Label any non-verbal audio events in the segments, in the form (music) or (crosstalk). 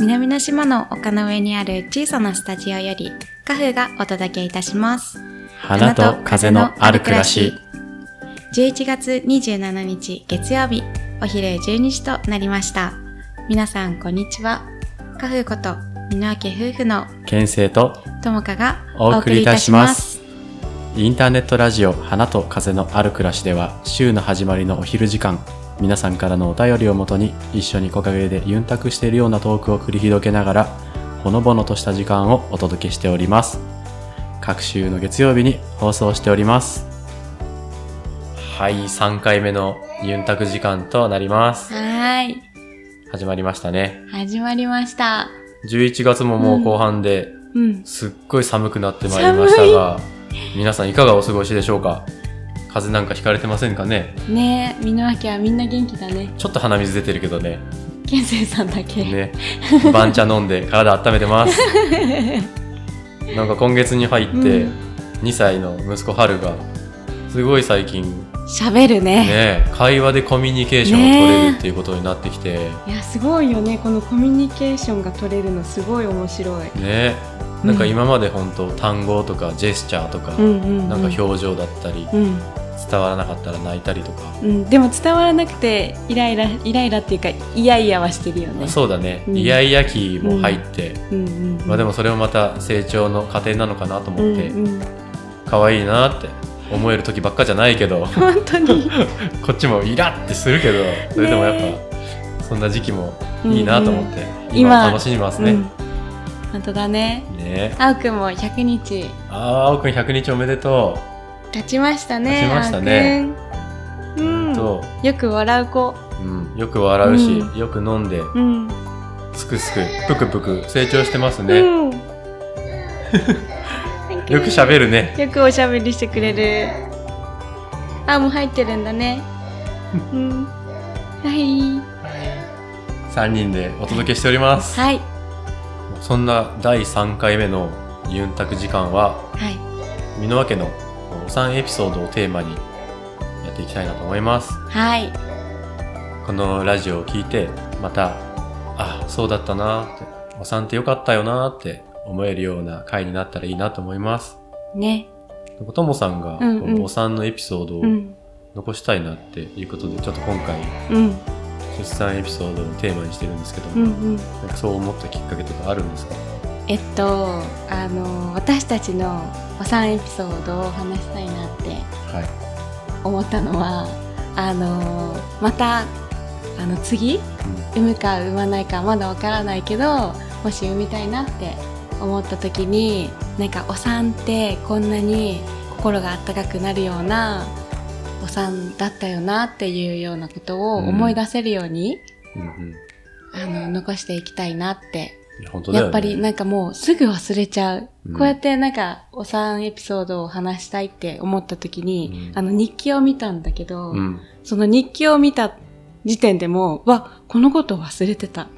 南の島の丘の上にある小さなスタジオよりカフーがお届けいたします。花と風のある暮らし。11月27日月曜日お昼12時となりました。皆さんこんにちは。カフーこと箕輪家夫婦の県政とともかがお送りいたします。インターネットラジオ花と風のある暮らしでは週の始まりのお昼時間皆さんからのお便りをもとに一緒に木陰でユンタクしているようなトークを繰り広げながらほのぼのとした時間をお届けしております。各週の月曜日に放送しております。はい3回目のユンタク時間となります。はーい。始まりましたね。始まりました。11月ももう後半で、うん。すっごい寒くなってまいりましたが、皆さんいかがお過ごしでしょうか？風邪なんかひかれてませんかね？ねえ箕輪家はみんな元気だね。ちょっと鼻水出てるけどね。健生さんだけ、ね。番茶飲んで体温めてます。(laughs) なんか今月に入ってうん。2歳の息子春がすごい最近喋るね。ね会話でコミュニケーションを取れるっていうことになってきて。いやすごいよね。このコミュニケーションが取れるのすごい面白い。ねなんか今まで本当単語とかジェスチャーとか、なんか表情だったり、うん伝わらなかったら泣いたりとか、うん、でも伝わらなくてイライライライラっていうかイヤイヤはしてるよね。そうだね、うん。イヤイヤ期も入って、まあでもそれもまた成長の過程なのかなと思って、うんうん、可愛いなって思える時ばっかじゃないけど。本当に。(laughs) こっちもイラってするけど。それでもやっぱ、そんな時期もいいなと思って、うん今楽しんでますね。うん、本当だね。ねあおくんも100日。ああ青くん100日おめでと経ちましたね経ちましたね。う、うん。とよく笑う子。うん、よく笑うし、うよく飲んでうん。すくすくぷくぷく成長してますね、うん、(laughs) よく喋るね。よくおしゃべりしてくれる。あもう入ってるんだね。(laughs) うん。はい。3人でお届けしております、はい。そんな第3回目のユンタク時間ははい。箕輪家のお産エピソードをテーマにやっていきたいなと思います。はい。このラジオを聞いてまたあそうだったなってお産ってよかったよなって思えるような回になったらいいなと思います。ね。ともさんが、うんうん。お産のエピソードをうん。残したいなっていうことで、ちょっと今回うん。出産エピソードをテーマにしてるんですけども、うんうん。なんかそう思ったきっかけとかあるんですか？えっとあの私たちのお産エピソードを話したいなってはい。思ったのはあのまたあの次産むか産まないかまだわからないけどもし産みたいなって思った時になんかお産ってこんなに心があったかくなるようなお産だったよなっていうようなことを思い出せるように、うんうん。あの残していきたいなってね。やっぱりなんかもうすぐ忘れちゃう。うん。こうやってなんかお産エピソードを話したいって思った時に、うん。あの日記を見たんだけど、うん。その日記を見た時点でも、わ、このこと忘れてたっ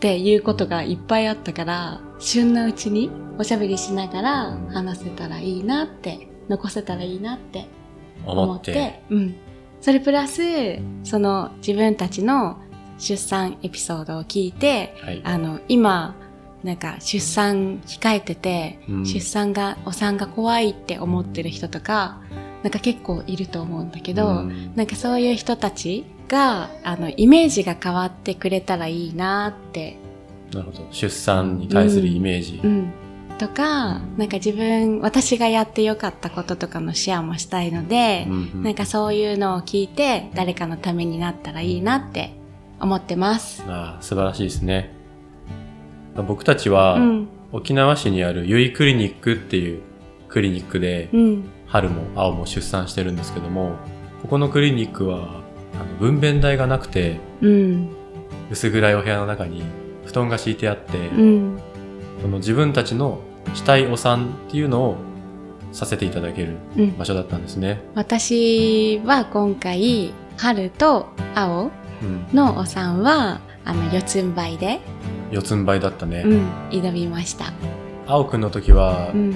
ていうことがいっぱいあったから、旬なうちにおしゃべりしながらうん。話せたらいいなって、残せたらいいなって。思って、うん。それプラス、その自分たちの出産エピソードを聞いて、はい。あの、今、なんか出産控えてて、うん。出産が、お産が怖いって思ってる人とか、なんか結構いると思うんだけど、うん。なんかそういう人たちが、あの、イメージが変わってくれたらいいなって、なるほど。出産に対するイメージ、うん。とか、なんか自分、私がやってよかったこととかのシェアもしたいので、うんうん。なんかそういうのを聞いて、誰かのためになったらいいなって思ってます。ああ素晴らしいですね僕たちは、うん。沖縄市にあるゆいクリニックっていうクリニックで、うん。春も青も出産してるんですけどもここのクリニックはあの分娩台がなくてうん。薄暗いお部屋の中に布団が敷いてあって、うん。この自分たちのしたいお産っていうのをさせていただけるうん。場所だったんですね。私は今回、春と青うん、のお産は、あの、四つん這いで、四つん這いだったね。うん、挑みました。青くんの時はうん。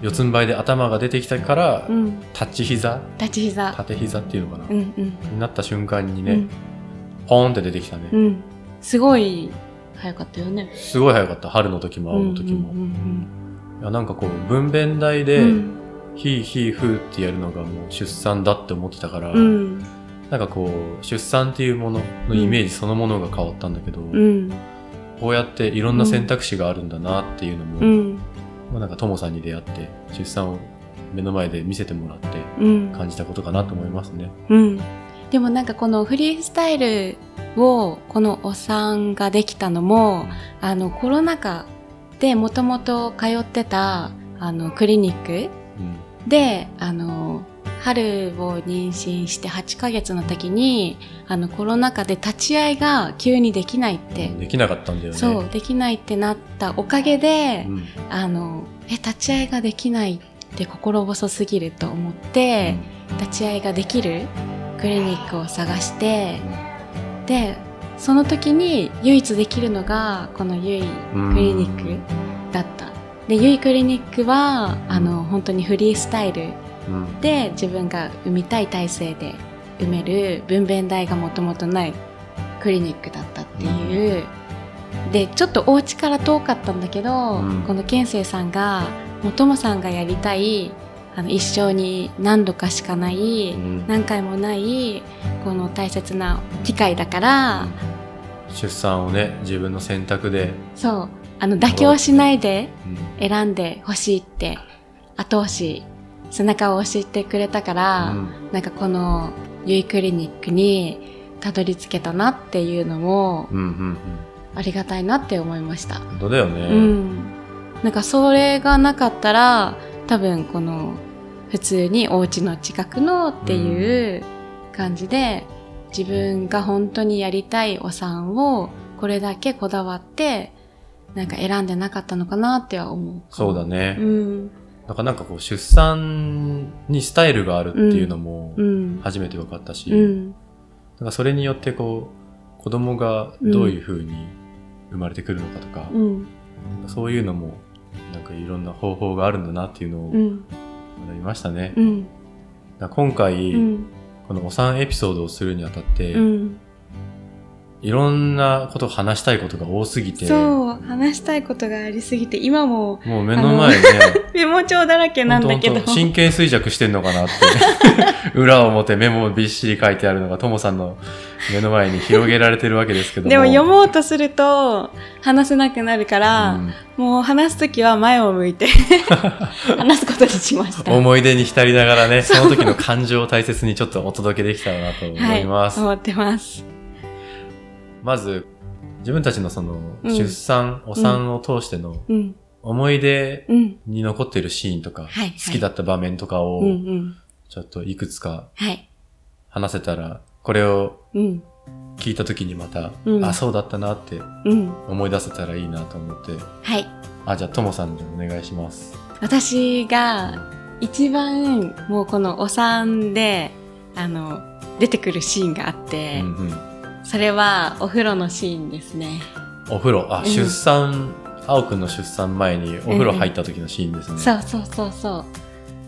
四つん這いで頭が出てきたから、うん。タッチ膝立ち膝。縦膝っていうのかな、うんうん。になった瞬間にね、うんポーンって出てきたね。うん。すごい早かったよね。すごい早かった。春の時も青の時も。うんうんいやなんかこう、分娩台うで、んヒーヒーフーってやるのがもう出産だって思ってたから、うんうんなんかこう、出産っていうもののイメージそのものが変わったんだけど、うん。こうやっていろんな選択肢があるんだなっていうのも、うん。まあなんかともさんに出会って、出産を目の前で見せてもらってうん。感じたことかなと思いますね。うん、でもなんかこのフリースタイルをこのお産ができたのもあのコロナ禍でもともと通ってたあのクリニックうん。であの春を妊娠して8ヶ月の時にあのコロナ禍で立ち会いが急にできないって、できなかったんだよね。そうできないってなったおかげで、うん。あのえ立ち会いができないって心細すぎると思って、立ち会いができるクリニックを探してでその時に唯一できるのがこのゆいクリニックだった。でゆいクリニックはあの本当にフリースタイルうん。で自分が産みたい体制で産める分娩台がもともとないクリニックだったっていう、でちょっとお家から遠かったんだけど、うん。この健生さんがもともさんがやりたいあの一生に何度かしかない、うん。何回もないこの大切な機会だから、出産をね、自分の選択で、そう。あの妥協しないでうん。選んでほしいって後押し背中を押してくれたから、うんなんかこのゆいクリニックにたどり着けたなっていうのもうんうんうん。ありがたいなって思いました。本当だよね。うん。なんかそれがなかったら多分この普通にお家の近くのっていう感じで自分が本当にやりたいお産をこれだけこだわってなんか選んでなかったのかなっては思う。そうだね。うん。なんかなんかこう出産にスタイルがあるっていうのもうん。初めて分かったし、うん。なんかそれによってこう子供がどういう風に生まれてくるのかとか、うん。そういうのもなんかいろんな方法があるんだなっていうのを学うん。びましたね。今回、うん。このお産エピソードをするにあたって、うん。いろんなことを話したいことが多すぎて、そう、話したいことがありすぎて、今ももう目の前にね、(laughs) メモ帳だらけなんだけど。神経衰弱してんのかなって。(laughs) 裏表メモびっしり書いてあるのがともさんの目の前に広げられてるわけですけども。でも読もうとすると話せなくなるから、うんもう話すときは前を向いて (laughs) 話すことにしました。思い出に浸りながらね、その時の感情を大切にちょっとお届けできたらなと思います。はい、思ってます。まず、自分たちのその、うん出産、お産を通してのうん、思い出うん、に残っているシーンとか、好きだった場面とかを。ちょっといくつかはい。話せたら、これをうん、聞いた時にまた、うんあ、そうだったなってうん。思い出せたらいいなと思って、はい。あ、じゃあ、ともさんでお願いします。私が一番もうこのお産で、あの、出てくるシーンがあって、うんうん。それはお風呂のシーンですね。お風呂、あ、うん出産、青くんの出産前にお風呂入った時のシーンですね。そうそうそうそう。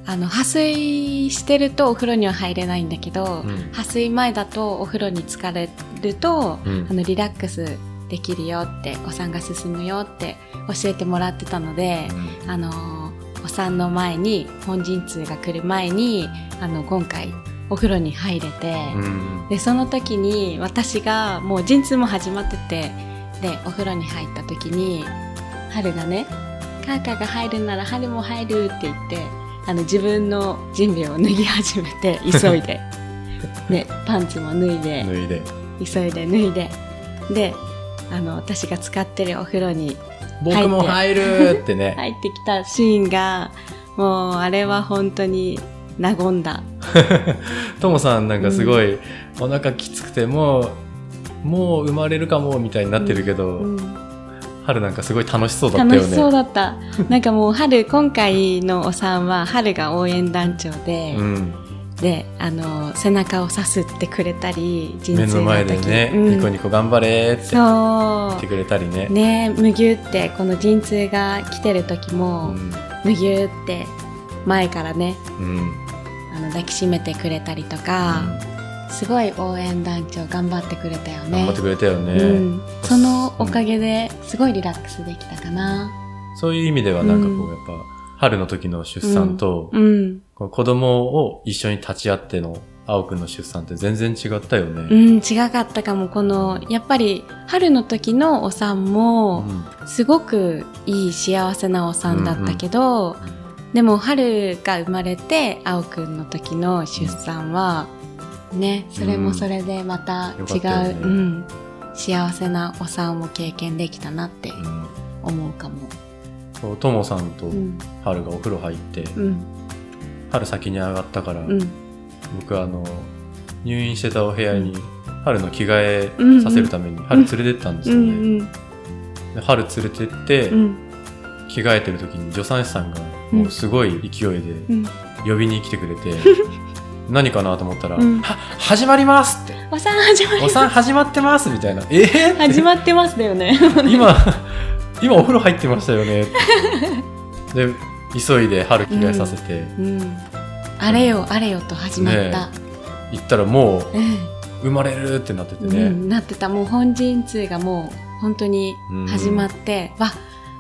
あの、破水してるとお風呂には入れないんだけど、うん破水前だとお風呂に浸かれると、うんあの、リラックスできるよって、お産が進むよって教えてもらってたので、あのーお産の前に、本陣痛が来る前に、あの、今回お風呂に入れて、うん。うんで、その時に私がもう陣痛も始まってて、で、お風呂に入った時に、春がね、カーカーが入るなら春も入るって言って、あの自分の準備を脱ぎ始めて、(laughs) 急いで。ね、パンツも脱いで、脱いで。急いで脱いで。で、あの、私が使ってるお風呂に僕も入るってね。(laughs) 入ってきたシーンが、もうあれは本当に和んだ。(laughs) ともさんなんかすごい、お腹きつくてもう、もう生まれるかもみたいになってるけど、うん春なんかすごい楽しそうだったよね。楽しそうだった。なんかもう春、今回のお産は春が応援団長で、うん。で、あの、背中をさすってくれたり、陣痛目の前でね、うんニコニコ頑張れって言そってくれたりね。う。ね、むぎゅって、この陣痛が来てる時も、むぎゅって前からね、うん。抱きしめてくれたりとか、すごい応援団長頑張ってくれたよね。頑張ってくれたよね。うん、そのおかげですごいリラックスできたかな。そういう意味ではなんかこう、うん。やっぱ、春の時の出産と、うん。こう子供を一緒に立ち会っての、青くんの出産って全然違ったようね。ん違かったかも。このやっぱり春の時のお産もうん。すごくいい幸せなお産だったけど、でも春が生まれて青くんの時の出産はねそれもそれでまた違う、よかったよね。うん、幸せなお産を経験できたなってうん。思うかも。そうともさんとうん。春がお風呂入って、うん。春先に上がったから、うん。僕あの、入院してたお部屋に、春の着替うんうんえさせるために、春連れてったんですうよね。ん。で春連れてって、うん。着替えてる時に助産師さんが、もうすごい勢いでうん呼びに来てくれて、(laughs) 何かなと思ったら、始まりますってお産始まりお産始まってますみたいな。えー、始まってますだよね。今、今お風呂入ってましたよね。で、急いで春着替えさせて、うん。あれよあれよと始まった。行ったらもううん生まれるってなっててうね。ん、なってたもう本陣痛がもう本当に始まって、わ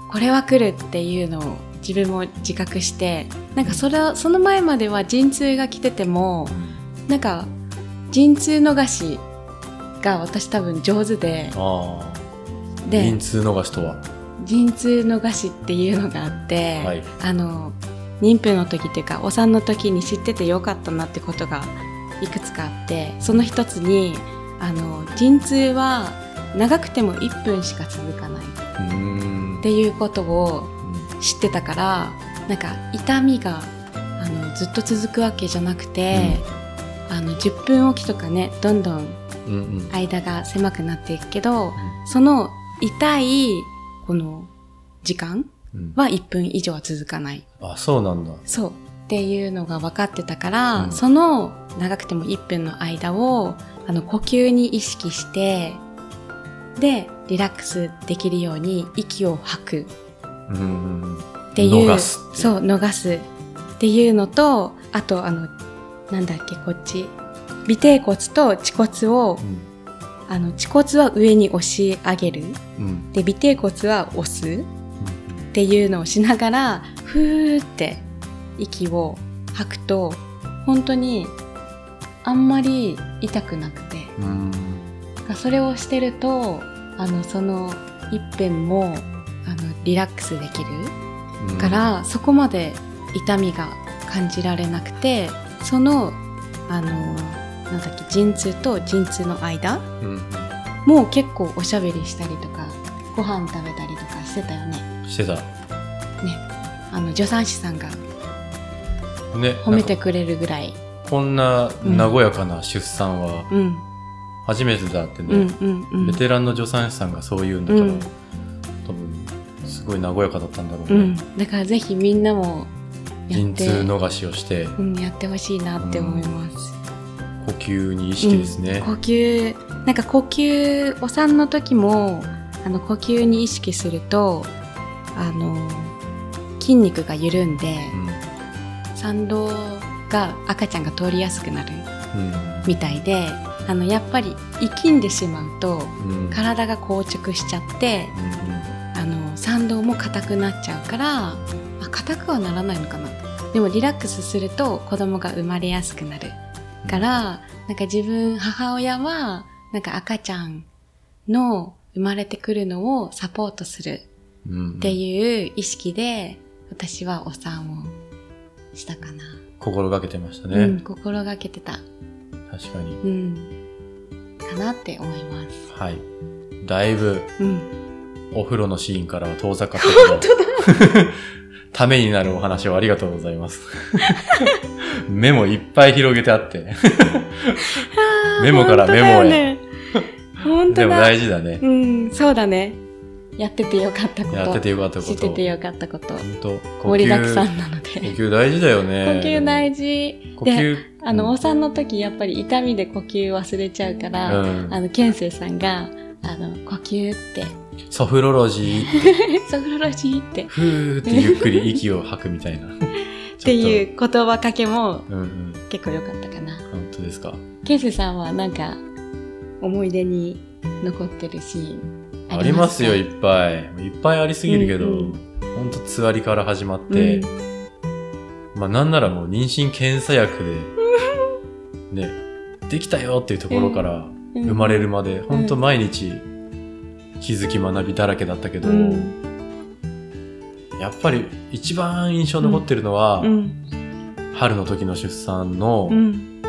これは来るっていうのを自分も自覚してなんかそれはその前までは陣痛が来ててもなんか陣痛逃しが私多分上手で。で陣痛逃しとは？陣痛逃しっていうのがあって、はいあの妊婦の時っていうかお産の時に知っててよかったなってことがいくつかあってその一つにあの陣痛は長くても1分しか続かないっていうことをうん知ってたからなんか痛みがあのずっと続くわけじゃなくて、あの10分おきとかねどんどんうんうん間が狭くなっていくけどその痛いこの時間うんは1分以上は続かない。あ、そうなんだ。そう。っていうのが分かってたから、うんその長くても1分の間を、あの、呼吸に意識して、で、リラックスできるように息を吐くうんうんっていう。逃すっていうそう、逃すっていうのと、あと、あの、なんだっけ、こっち。尾てい骨と恥骨を、あの、恥骨は上に押し上げる。うんうんで、尾てい骨は押す。っていうのをしながら、ふーって息を吐くと、本当にあんまり痛くなくて、うんそれをしてると、あの、その一辺も、あの、リラックスできるうんから、そこまで痛みが感じられなくて、その、あの、なんだっけ、陣痛と陣痛の間うんもう結構おしゃべりしたりとか、ご飯食べたりとかしてたよね。うんしてた。ね。あの、助産師さんがね。褒めてくれるぐらい。こんな和やかな出産はうん。初めてだってうんね。うんうん。ベテランの助産師さんがそう言うんだから、うんすごい和やかだったんだろうね。うん。だからぜひみんなも陣痛逃しをして、うん、やってほしいなって思います。呼吸に意識ですね。呼吸、なんか呼吸、お産の時も、あの、呼吸に意識すると、あの、筋肉が緩んで、産道が赤ちゃんが通りやすくなるうん。みたいで、あの、やっぱり息んでしまうと。体が硬直しちゃって、の参道も硬くなっちゃうからあ硬くはならないのかなでもリラックスすると子供が生まれやすくなるからなんか自分母親はなんか赤ちゃんの生まれてくるのをサポートするっていう意識で私はお産をしたかな、心がけてましたね。うん、心がけてた、確かに。うん、かなって思います、はい。だいぶうん、お風呂のシーンからは遠ざかったけど、ためになるお話をありがとうございます。メモいっぱい広げてあって。メモからメモへ本当だよね本当だでも大事だね。うん、そうだね。やっててよかったこと。やっててよかったこと。知っててよかったこと。本当盛りだくさんなの呼で。吸大事だよね。呼吸大事。呼吸。あの、うんお産の時やっぱり痛みで呼吸忘れちゃうから、うんあの、ケンセイさんが、あの、呼吸って、ソフロロジーって、(laughs) ソフロロジーって、っふーってゆっくり息を吐くみたいな。(laughs) っていう言葉かけもうんうん。結構良かったかな。本当ですか？ケイスさんはなんか思い出に残ってるシーンありますよ、いかっぱい。いっぱいありすぎるけど、うんうん。ほんとつわりから始まって、まあなんならもう妊娠検査薬で、ね、できたよっていうところからうん。生まれるまで、ほんと毎日気づき学びだらけだったけど、うん。やっぱり一番印象に残ってるのは、うん。春の時の出産の、うん。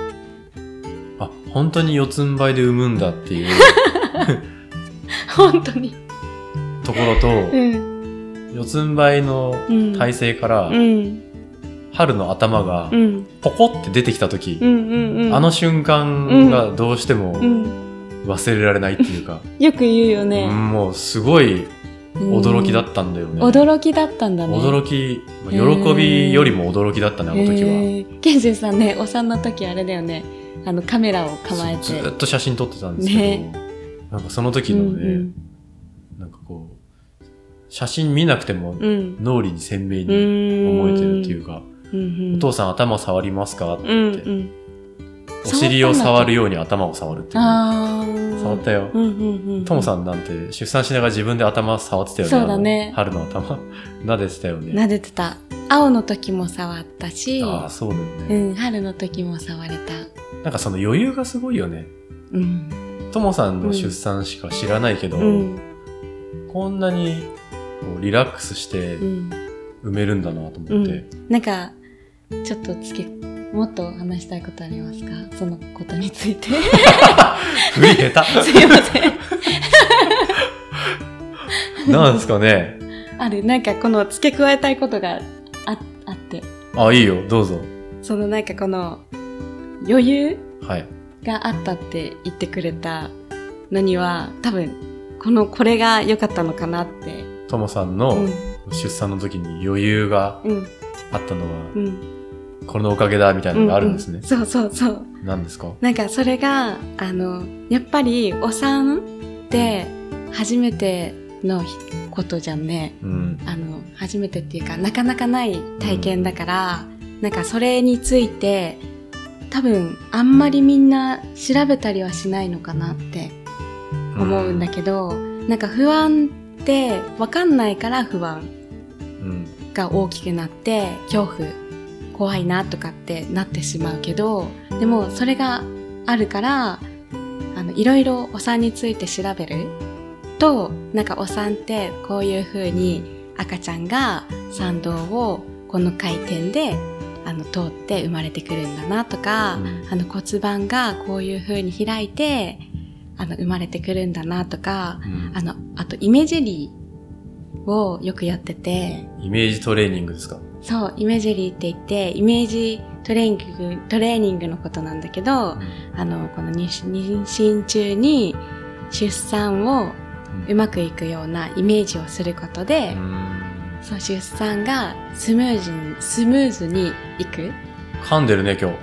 あ、本当に四つん這いで産むんだっていう (laughs) 本当に。ところと、うん。四つん這いのうん体勢から、うん。春の頭がうん。ポコって出てきた時、あの瞬間がどうしてもうん忘れられないっていうか、(laughs) よく言うよね、うんもうすごい驚きだっったんだよね。驚きだったんだね。驚き、まあ喜びよりも驚きだったね、あの時は。へー。ケンジさんねお産の時あれだよね。あのカメラを構えて。ずーっと写真撮ってたんですけど、ね。なんかその時のね、うんなんかこう、写真見なくてもうん。うん脳裏に鮮明うにん覚えてるっていうか、うん。うんお父さん頭触りますかって。って、うんお尻を触るように頭を触るっていう。触ったよ。うんうんうんトモさんなんて出産しながら自分で頭触ってたよね。そうだね春の頭。(laughs) 撫でてたよね。撫でてた青の時も触ったしああ、そうだようね。ん春の時も触れたなんかその余裕がすごいよね。うんトモさんの出産しか知らないけど、うんこんなにリラックスしてうん産めるんだなとうん思って。なんかちょっとつけもっと話したいことありますか？そのことについて。振り下 (laughs) すいません。手 (laughs) なんですかね。ある。なんかこの付け加えたいことがああって。あ、いいよ、どうぞ。そのなんかこの余裕はい。があったって言ってくれたのには多分このこれが良かったのかなって。トモさんうのん。出産の時に余裕がうん。あったのは、うんこれのおかげだみたいなのがあるんですねう。そうそうそう何ですか？なんかそれがあのやっぱりお産って初めてのひことじゃんねうん。あの初めてっていうかなかなかない体験だから、なんかそれについて多分あんまりみんな調べたりはしないのかなって思うんだけど、なんか不安ってわかんないから不安うん。が大きくなって恐怖怖いなとかってなってしまうけどでもそれがあるからあのいろいろお産について調べるとなんかお産ってこういう風に赤ちゃんが産道をこの回転であの通って生まれてくるんだなとか、うん。あの骨盤がこういう風に開いてあの生まれてくるんだなとかうん。あのあとイメジェリーをよくやってて。イメージトレーニングですか？そう、イメージェリーって言って、イメージトレーニング、トレーニングのことなんだけど、あの、この妊娠妊娠中に出産をうまくいくようなイメージをすることで、そう、出産がスムーズに、スムーズにいく、噛んでるね、今日。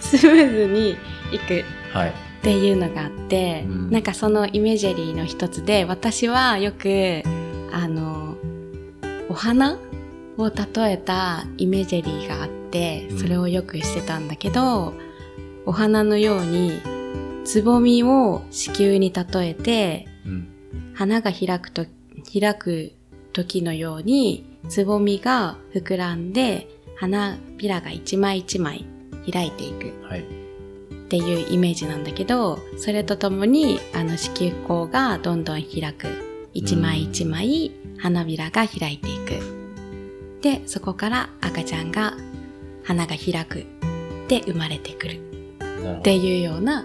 (laughs) スムーズにいく。はい。っていうのがあって、うん。なんかそのイメージェリーの一つで、私はよく、あの、お花を例えたイメージェリーがあってうん、それをよくしてたんだけど、お花のように、つぼみを子宮に例えて、うん。花が開くと、開く時のように、つぼみが膨らんで、花びらが一枚一枚開いていく。はい。っていうイメージなんだけど、それとともに、あの子宮口がどんどん開く。一枚一枚花びらが開いていく。で、そこから赤ちゃんが花が開く。で、生まれてくる。っていうような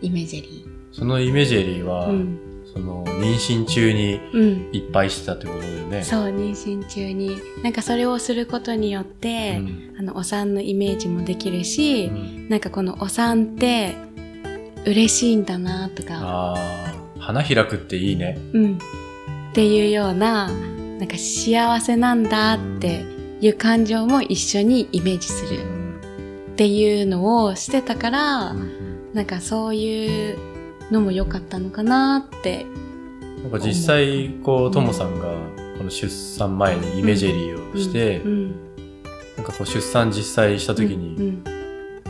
イメージェリそのイメージェリーは、ー。うん。その妊娠中にうん。いっぱいしてたってことだよね。そう、妊娠中に。なんかそれをすることによって、んあの、お産のイメージもできるし、うんなんかこのお産って嬉しいんだなとか、ああ、花開くっていいね。うん。っていうような、なんか幸せなんだっていう感情も一緒にイメージするっていうのをしてたから、なんかそういうのも良かったのかなって。なんか実際、こう、ともさんが、この出産前にイメージェリーをして、うん。なんかこう出産実際した時うに、ん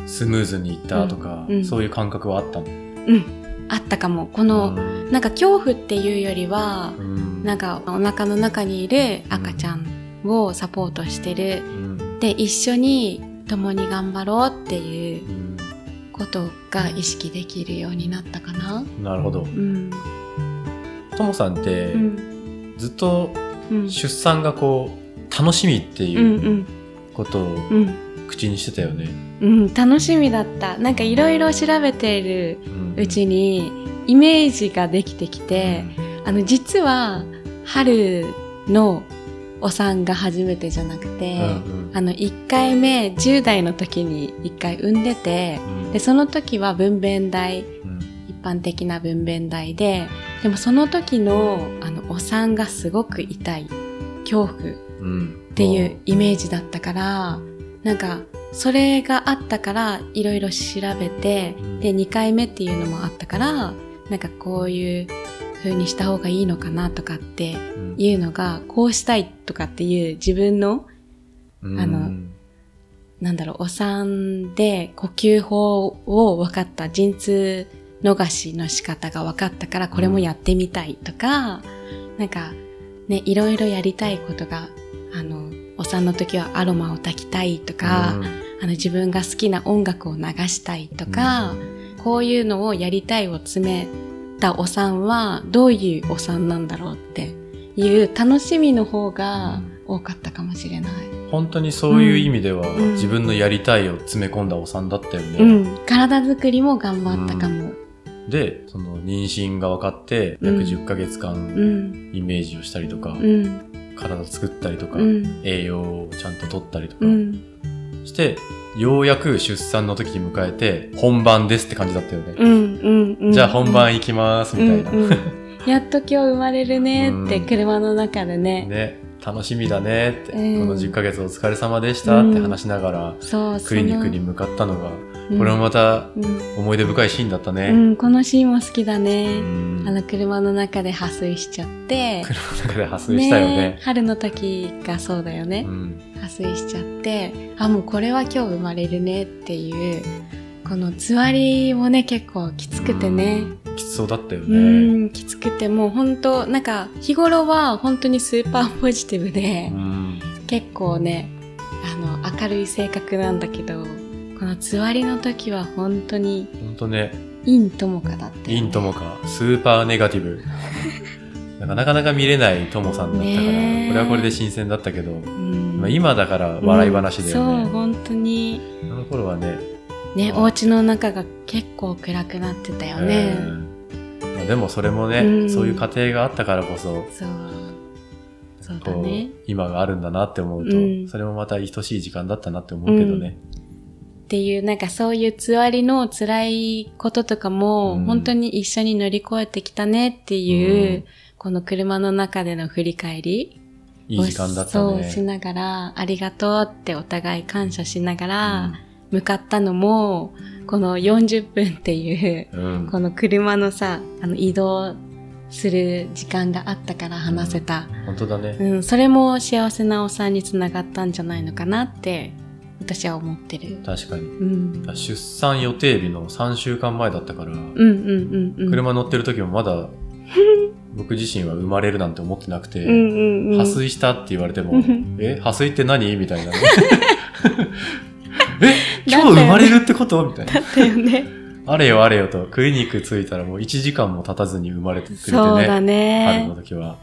スムーズにいったとか、そういう感覚はあったの？うんあったかもこの、うんなんか恐怖っていうよりはうんなんかお腹の中にいる赤ちゃんをサポートしてる。うん。で一緒に共に頑張ろうっていううんことが意識できるようになったかな。なるほど。うん。ともさんって、うん。ずっとうん出産がこう楽しみってうん。いうことをうん。口にしてたよね、うん。楽しみだった。なんかいろいろ調べているうん。うちにイメージができてきて、あの実は春のお産が初めてじゃなくて、うんうん。あの1回目10代の時に1回産んでてうん。でその時は分娩台うん。一般的な分娩台ででもその時のあのお産がすごく痛い恐怖っうん。ていうイメージだったからなんかそれがあったからいろいろ調べてうん。で2回目っていうのもあったからなんかこういう風にした方がいいのかなとかってうん。いうのがこうしたいとかっていう自分のうん。あのなんだろうお産で呼吸法を分かった陣痛逃しの仕方が分かったからこれもやってみたいとか、なんかねいろいろやりたいことがあのお産の時はアロマを炊きたいとか、うん。あの自分が好きな音楽を流したいとか、こういうのをやりたいを詰めたお産はどういうお産なんだろうっていう楽しみの方が多かったかもしれない。本当にそういう意味では、うん。自分のやりたいを詰め込んだお産だったよね、うん、体作りも頑張ったかも。でその妊娠が分かってうん。約10ヶ月間うん、イメージをしたりとか、うん、体作ったりとか、うん、栄養をちゃんと取ったりとか。うん、して、ようやく出産の時に迎えて本番ですって感じだったよね、うん、うん、うん。じゃあ本番行きますみたいな、うんうん。やっと今日生まれるねってうん。車の中でね。ね楽しみだねって、うん。この10ヶ月お疲れ様でしたって話しながら、そう、クリニックにそ向かったのが、のこれもまたうん、思い出深いシーンだったね、うん、このシーンも好きだうね。ん。あの車の中で破水しちゃって。車の中で破水したよね。え春の時がそうだよね。う。ん破水しちゃって、あ、もうこれは今日生まれるねっていう、このつわりもね、結構きつくてね。きつそうだったようね、ん、きつくてもう本当なんか日頃は本当にスーパーポジティブで、うん。結構ね、あの、明るい性格なんだけど、このつわりの時は本当にほんとね。陰ともかだったよね、インともか。スーパーネガティブ。(laughs) なんかなか見れないともさんだったから、これはこれで新鮮だったけど、うんまあ、今だから笑い話だようん。そう、ね、本当に。あの頃はねね、お家の中が結構暗くなってたよね。うんまあ、でもそれもね、うん。そういう家庭があったからこそそう。そうだね。今があるんだなって思うと、うん。それもまた愛しい時間だったなって思うけどね、っていう、なんかそういうつわりの辛いこととかも、うん。本当に一緒に乗り越えてきたねっていう、うん。この車の中での振り返りいい時間だったそうしねながら、ありがとうってお互い感謝しながら、うん向かったのも、この40分っていう、うんこの車のさ、あの移動する時間があったから話せた。本当だね、うん、それも幸せなお産につながったんじゃないのかなって、私は思ってる。確かにうん。出産予定日の3週間前だったから、うんうんうんうん。車乗ってる時もまだ僕自身は生まれるなんて思ってなくて、うんうんうん。破水したって言われてもうん、え破水って何？みたいなね。(laughs) え今日生まれるってこと？みたいな。だったよね。あれよあれよと、クリニック着いたらもう1時間も経たずに生まれてくれてね。そうだ春ねの。時は。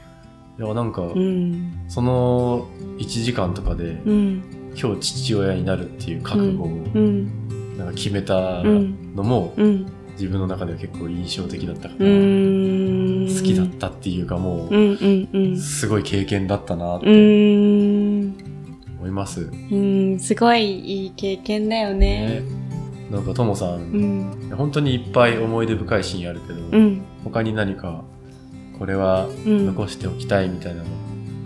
いや、なんか、うん。その1時間とかで、うん。今日父親になるっていう覚悟をうん。なんか決めたうんのも、うん。自分の中では結構印象的だったかうら、ん。好きだったっていうかもうんうんうう、ん。すごい経験だったなっうてん。思います。うん。すごいいい経験だよね。ねなんかともさん、うん。本当にいっぱい思い出深いシーンあるけど、うん。他に何かこれはうん。残しておきたいみたいなの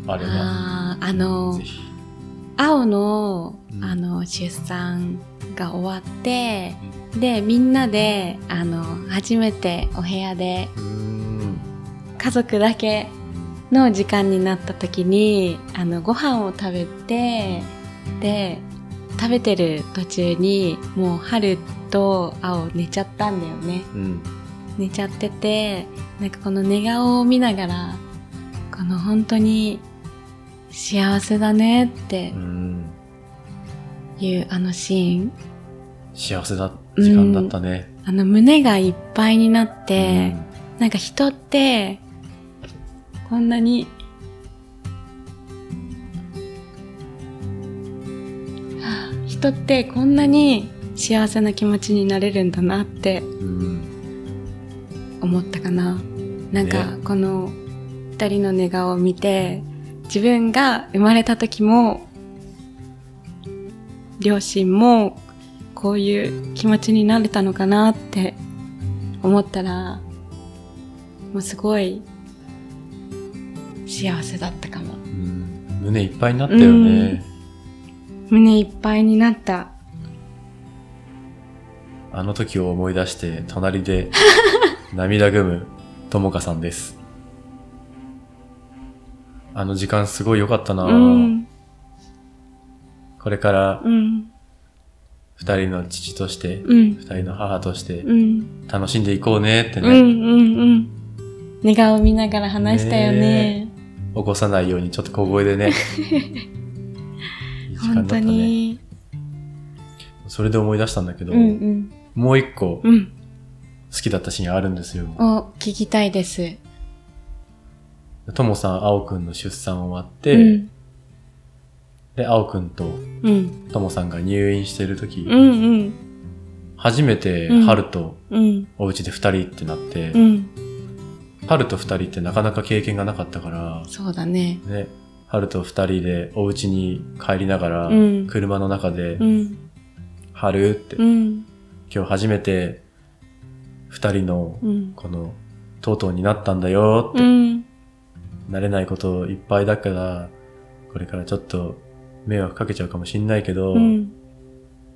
あれば、ああ、あの。青のう、んあの、出産が終わって、で、みんなで、あの、初めてお部屋で家族だけの時間になった時に、あの、ご飯を食べて、で、食べてる途中にもう春と青寝ちゃったんだよね。うん。寝ちゃっててなんかこの寝顔を見ながらこの本当に幸せだねってうん。いうあのシーン。幸せだ時間だったね、あの胸がいっぱいになって、なんか人ってこんなにはあ人ってこんなに幸せな気持ちになれるんだなって思ったかな。なんかねこの二人の寝顔を見て自分が生まれた時も両親もこういう気持ちになれたのかなって思ったらもうすごい幸せだったかも。うん胸いっぱいになったよね、胸いっぱいになった。あの時を思い出して隣で (laughs) 涙ぐむともかさんですあの時間すごい良かったな、うん。これからうん。二人の父として、うん。二人の母としてうん。楽しんでいこうねってうん。ね、うん。うん。寝顔見ながら話したよね。ね起こさないようにちょっと小声でね (laughs) いい時間だったねに。それで思い出したんだけど、うんうん。もう一個うん。好きだったシーンあるんですよ。を聞きたいです。ともさん、あおくんの出産終わって、うん。で、あおくんとうん。ともさんが入院してる時、うんうん。初めてうん春とうん。お家で二人ってなって、うん。春と二人ってなかなか経験がなかったから、そうだね。ね、春と二人でお家に帰りながら、うん車の中で、うん。春って、うん。今日初めて二人のうん。この、とうとうになったんだよって、うん。慣れないこといっぱいだから、これからちょっと迷惑かけちゃうかもしんないけど、うん。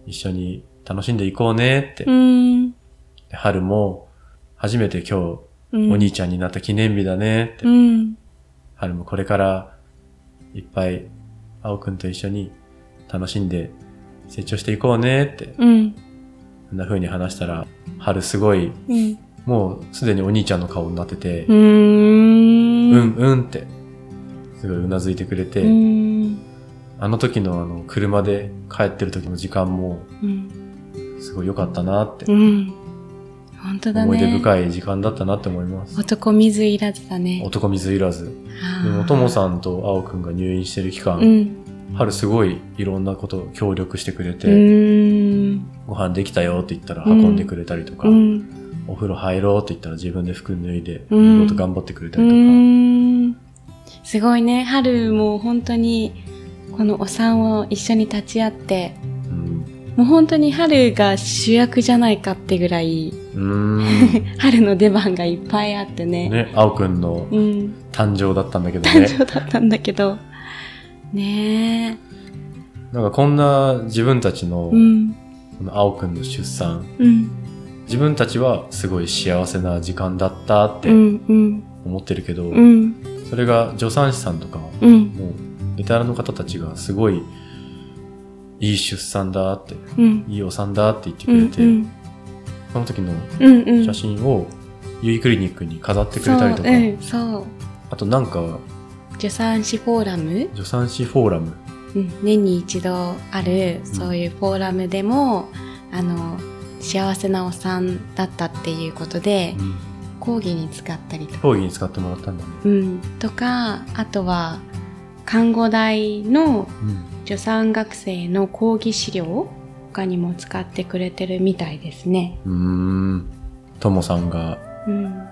一緒に楽しんでいこうねって。うん。で春も初めて今日うん。お兄ちゃんになった記念日だねって。うん。春もこれからいっぱい青くんと一緒に楽しんで成長していこうねって。うん。こんな風に話したら、春すごい、うん。もうすでにお兄ちゃんの顔になっててう、ーん。うん、うんって、すごいうなずいてくれて、うん。あの時のあの車で帰ってる時の時間もうん。すごい良かったなって、うん。本当だね。思い出深い時間だったなって思います。男水いらずだね。男水いらず。でも、ともさんと青くんが入院してる期間、うん。春すごいいろんなこと協力してくれうて。ご飯できたよって言ったら運んでくれたりとか、うん。お風呂入ろうって言ったら自分で服脱いで、うん頑張ってくれたうりとか。すごいね。春も本当に、このお産を一緒に立ち会って、うんもう本当に春が主役じゃないかってぐらい。(laughs) 春の出番がいっぱいあってね。ね、青くんのうん。誕生だったんだけど誕ね。生だったんだけど。ねなんかこんな自分たちのえ。う、ん。この青くんの出産、うん。自分たちはすごい幸せな時間だったってうん。うん。思ってるけど、うん。それが助産師さんとか、うん。もう、ベテランの方たちがすごい、いい出産だって、うん。いいお産だって言ってうん。くれて、うん。その時のうん。うん。写真を、ゆいクリニックに飾ってくれたりとか、そう、うん、そう。あとなんか、助産師フォーラム、助産師フォーラム、うん、年に一度ある、んそういうフォーラムでも、あの、幸せなお産だったっていうことで、講義に使ったりとか、講義に使ってもらったんだね。うん、とか、あとは、看護大のうん。助産学生の講義資料他にも使ってくれてるみたいですね。うーん。ともさんがうん。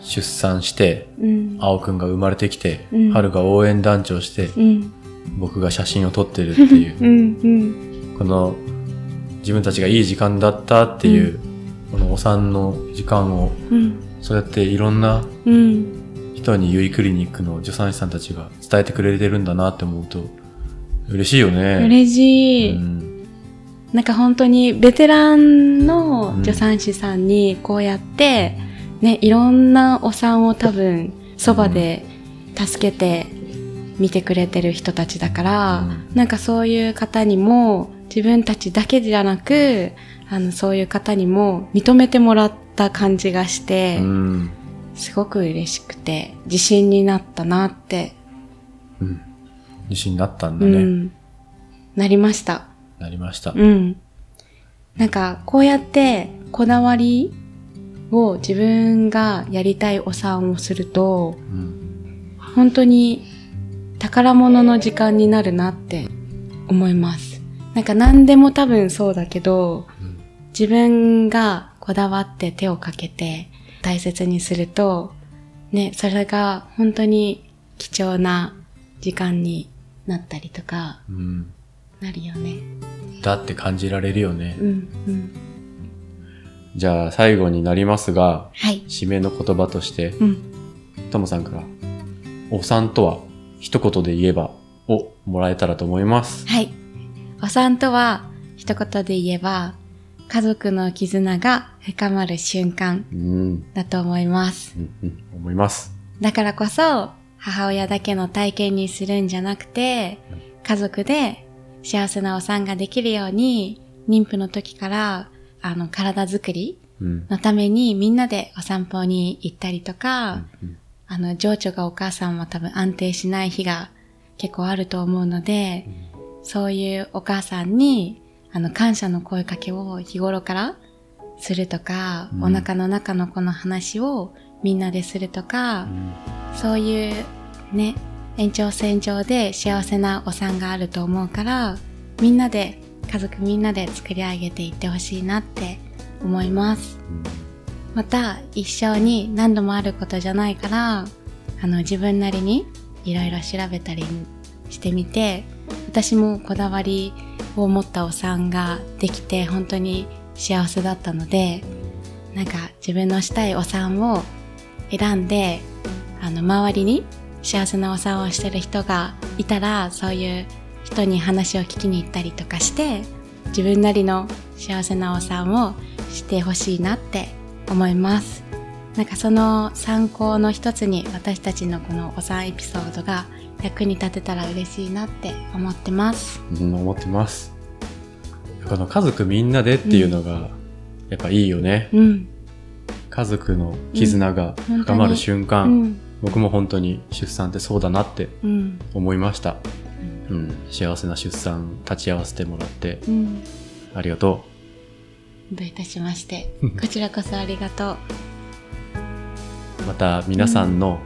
出産して、うん。青くんが生まれてきて、うん春が応援団長して、うん。僕が写真を撮ってるっていうう、ん。うん。この自分たちがいい時間だったっていう、このお産の時間を、うん。そうやっていろんなうん。人にゆいクリニックの助産師さんたちが伝えてくれてるんだなって思うと、嬉しいよね。嬉しい。うん。なんか本当にベテランの助産師さんにこうやって、ね、いろんなお産を多分そばで助けて見てくれてる人たちだから、うんなんかそういう方にも自分たちだけじゃなく、あの、そういう方にも認めてもらった感じがして、うん。すごく嬉しくて、自信になったなって、うん。自信になったんだね。うん、なりました。なりました。うん。なんか、こうやって、こだわりを自分がやりたいお産をすると、うん。本当に宝物の時間になるなって思います。なんか何でも多分そうだけど、うん自分がこだわって手をかけて大切にすると、ね、それが本当に貴重な時間になったりとか、うん。なるよね。だって感じられるよね。うん、うん。じゃあ最後になりますが、はい。締めの言葉として、うん。ともさんから、お産とは一言で言えばをもらえたらと思います。はい。お産とは、一言で言えば、家族の絆が深まる瞬間うん。だと思います。うん、うん、思います。だからこそ、母親だけの体験にするんじゃなくて、家族で幸せなお産ができるように、妊婦の時から、あの、体づくりうん。のためにみんなでお散歩に行ったりとか、うんあの、情緒がお母さんは多分安定しない日が結構あると思うので、そういうお母さんに、あの、感謝の声かけを日頃からするとか、うん。お腹の中の子の話をみんなでするとか、うん。そういうね、延長線上で幸せなお産があると思うから、みんなで、家族みんなで作り上げていってほしいなって思います。また、一生に何度もあることじゃないから、あの、自分なりにいろいろ調べたりしてみて、私もこだわりを持ったお産ができて本当に幸せだったので、なんか自分のしたいお産を選んで、あの、周りに幸せなお産をしてる人がいたら、そういう人に話を聞きに行ったりとかして、自分なりの幸せなお産をしてほしいなって思います。なんかその参考の一つに私たちのこのお産エピソードが役に立てたら嬉しいなって思ってます。うん、思ってます。この家族みんなでっていうのが、やっぱいいよね。うん。家族の絆がうん深まる瞬う間、ん。僕も本当に出産ってそうだなってうん。思いました。うん、幸せな出産立ち会わせてもらってうん。ありがとどういたしまして。(laughs) こちらこそありがとう。う。また皆さんの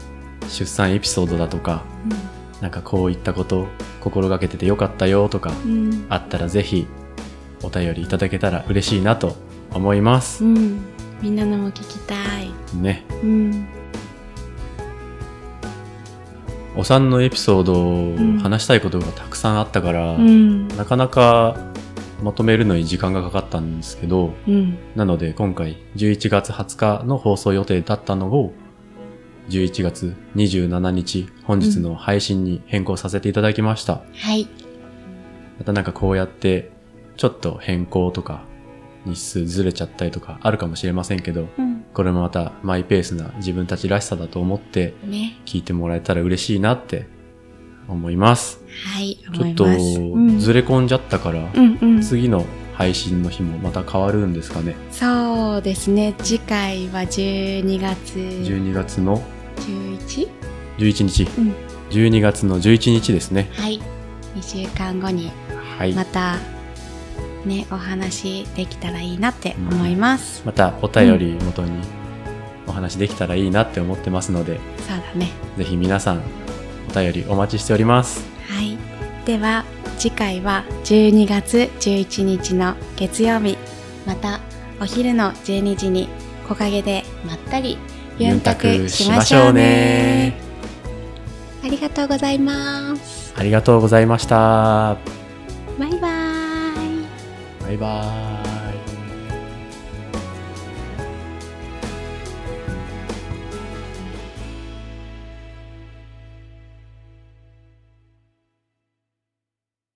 出産エピソードだとか、なんかこういったこと心がけててよかったよとかうん。うん。あったらぜひお便りいただけたら嬉しいなと思います。うん。みんなのも聞きたい。ね。うん。お産のエピソードをん話したいことがたくさんあったから、うん。なかなかまとめるのに時間がかかったんですけど、うん。なので今回11月20日の放送予定だったのを11月27日本日の配信に変更させていただきました。はい。またなんかこうやってちょっと変更とか日数ずれちゃったりとかあるかもしれませんけど、うん。これもまたマイペースな自分たちらしさだと思ってね。聞いてもらえたら嬉しいなって思います。はい。ちょっとずれ込んじゃったから、うんうん。次の配信の日もまた変わるんですかね。そうですね。次回は12月12月の？11? 11日、うん。12月の11日ですね。はい。2週間後にはい。ね、お話できたらいいなって思います。またお便り元にお話できたらいいなって思ってますので、そうだね。ぜひ皆さんお便りお待ちしております。はい。では、次回は12月11日の月曜日、またお昼の12時に木陰でまったりユンタクしましょうね。ありがとうございます。ありがとうございました。バイバイ。バイバーイ。